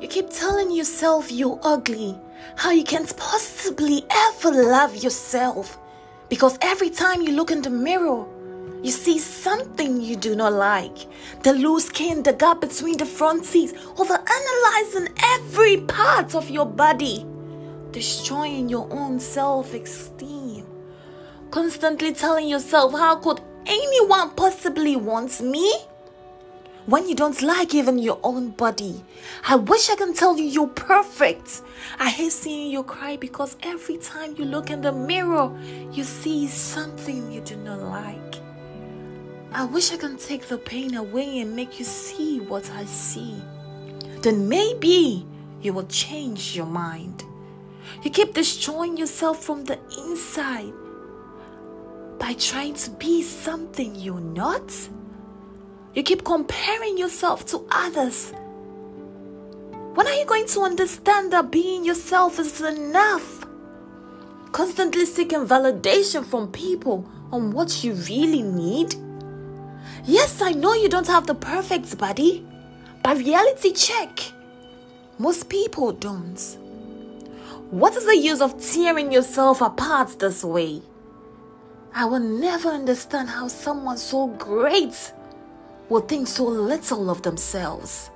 You keep telling yourself you're ugly, how you can't possibly ever love yourself. Because every time you look in the mirror, you see something you do not like. The loose skin, the gap between the front teeth, over analyzing every part of your body, destroying your own self esteem. Constantly telling yourself, How could anyone possibly want me? When you don't like even your own body. I wish I can tell you you're perfect. I hate seeing you cry because every time you look in the mirror, you see something you do not like. I wish I can take the pain away and make you see what I see. Then maybe you will change your mind. You keep destroying yourself from the inside by trying to be something you're not. You keep comparing yourself to others. When are you going to understand that being yourself is enough? Constantly seeking validation from people on what you really need? Yes, I know you don't have the perfect body, but reality check. Most people don't. What is the use of tearing yourself apart this way? I will never understand how someone so great will think so little of themselves.